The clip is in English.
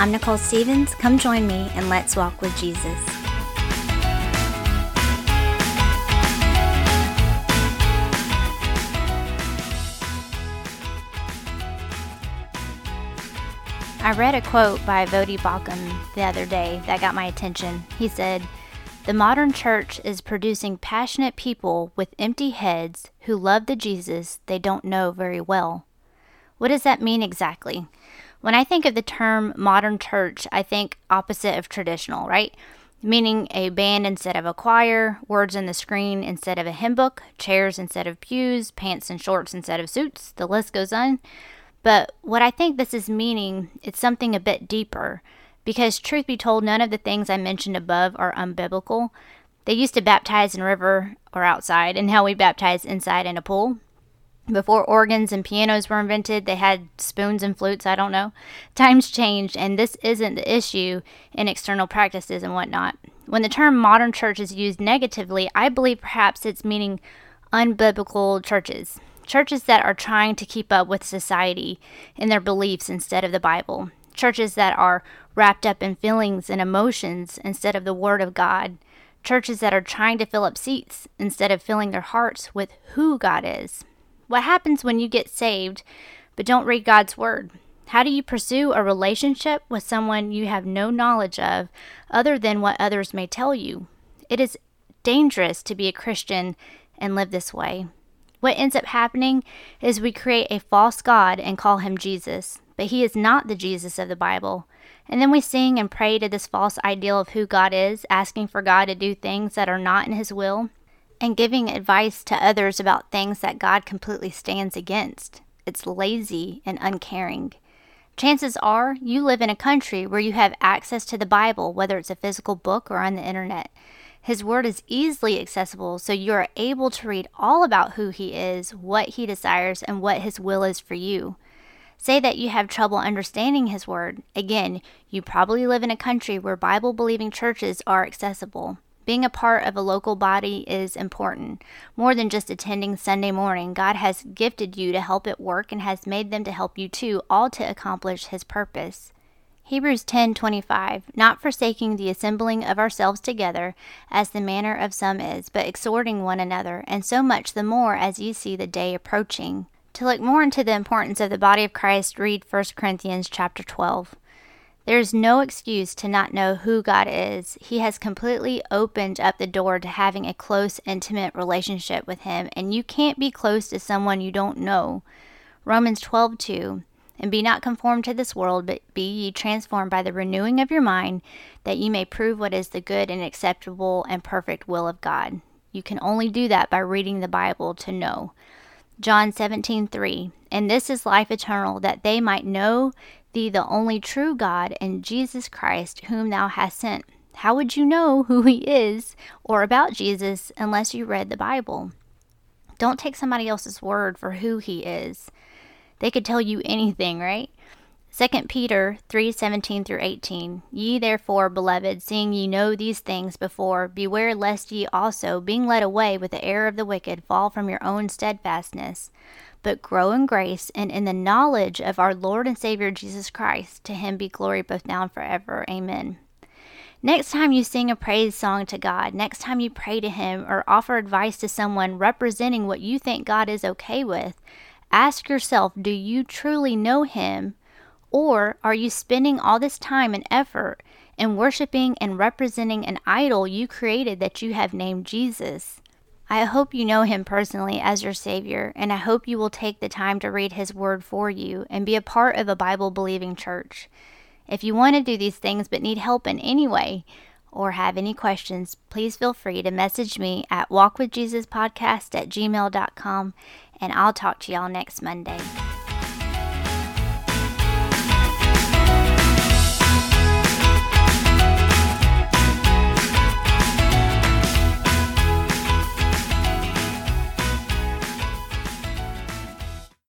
I'm Nicole Stevens. Come join me and let's walk with Jesus. I read a quote by Voddie Baucham the other day that got my attention. He said, The modern church is producing passionate people with empty heads who love the Jesus they don't know very well. What does that mean exactly? When I think of the term modern church, I think opposite of traditional, right? Meaning a band instead of a choir, words on the screen instead of a hymn book, chairs instead of pews, pants and shorts instead of suits, the list goes on. But what I think this is meaning, it's something a bit deeper. Because, truth be told, none of the things I mentioned above are unbiblical. They used to baptize in river or outside, and now we baptize inside in a pool. Before organs and pianos were invented, they had spoons and flutes. I don't know. Times changed, and this isn't the issue in external practices and whatnot. When the term modern church is used negatively, I believe perhaps it's meaning unbiblical churches churches that are trying to keep up with society in their beliefs instead of the Bible, churches that are wrapped up in feelings and emotions instead of the Word of God, churches that are trying to fill up seats instead of filling their hearts with who God is. What happens when you get saved but don't read God's Word? How do you pursue a relationship with someone you have no knowledge of other than what others may tell you? It is dangerous to be a Christian and live this way. What ends up happening is we create a false God and call him Jesus, but he is not the Jesus of the Bible. And then we sing and pray to this false ideal of who God is, asking for God to do things that are not in his will, and giving advice to others about things that God completely stands against. It's lazy and uncaring. Chances are you live in a country where you have access to the Bible, whether it's a physical book or on the internet. His word is easily accessible, so you are able to read all about who He is, what He desires, and what His will is for you. Say that you have trouble understanding His word. Again, you probably live in a country where Bible believing churches are accessible. Being a part of a local body is important. More than just attending Sunday morning, God has gifted you to help it work and has made them to help you too, all to accomplish His purpose. Hebrews 10:25 Not forsaking the assembling of ourselves together as the manner of some is but exhorting one another and so much the more as ye see the day approaching To look more into the importance of the body of Christ read 1 Corinthians chapter 12 There is no excuse to not know who God is He has completely opened up the door to having a close intimate relationship with him and you can't be close to someone you don't know Romans 12:2 and be not conformed to this world, but be ye transformed by the renewing of your mind, that ye may prove what is the good and acceptable and perfect will of God. You can only do that by reading the Bible to know. John 17:3 And this is life eternal that they might know thee the only true God and Jesus Christ whom thou hast sent. How would you know who he is or about Jesus unless you read the Bible? Don't take somebody else's word for who he is. They could tell you anything, right? 2 Peter 3:17 through 18 Ye therefore beloved seeing ye know these things before beware lest ye also being led away with the error of the wicked fall from your own steadfastness but grow in grace and in the knowledge of our Lord and Savior Jesus Christ. To him be glory both now and forever. Amen. Next time you sing a praise song to God, next time you pray to Him or offer advice to someone representing what you think God is okay with, Ask yourself do you truly know Him? Or are you spending all this time and effort in worshiping and representing an idol you created that you have named Jesus? I hope you know him personally as your Savior, and I hope you will take the time to read his word for you and be a part of a Bible believing church. If you want to do these things but need help in any way or have any questions, please feel free to message me at walkwithjesuspodcast at gmail.com and I'll talk to y'all next Monday.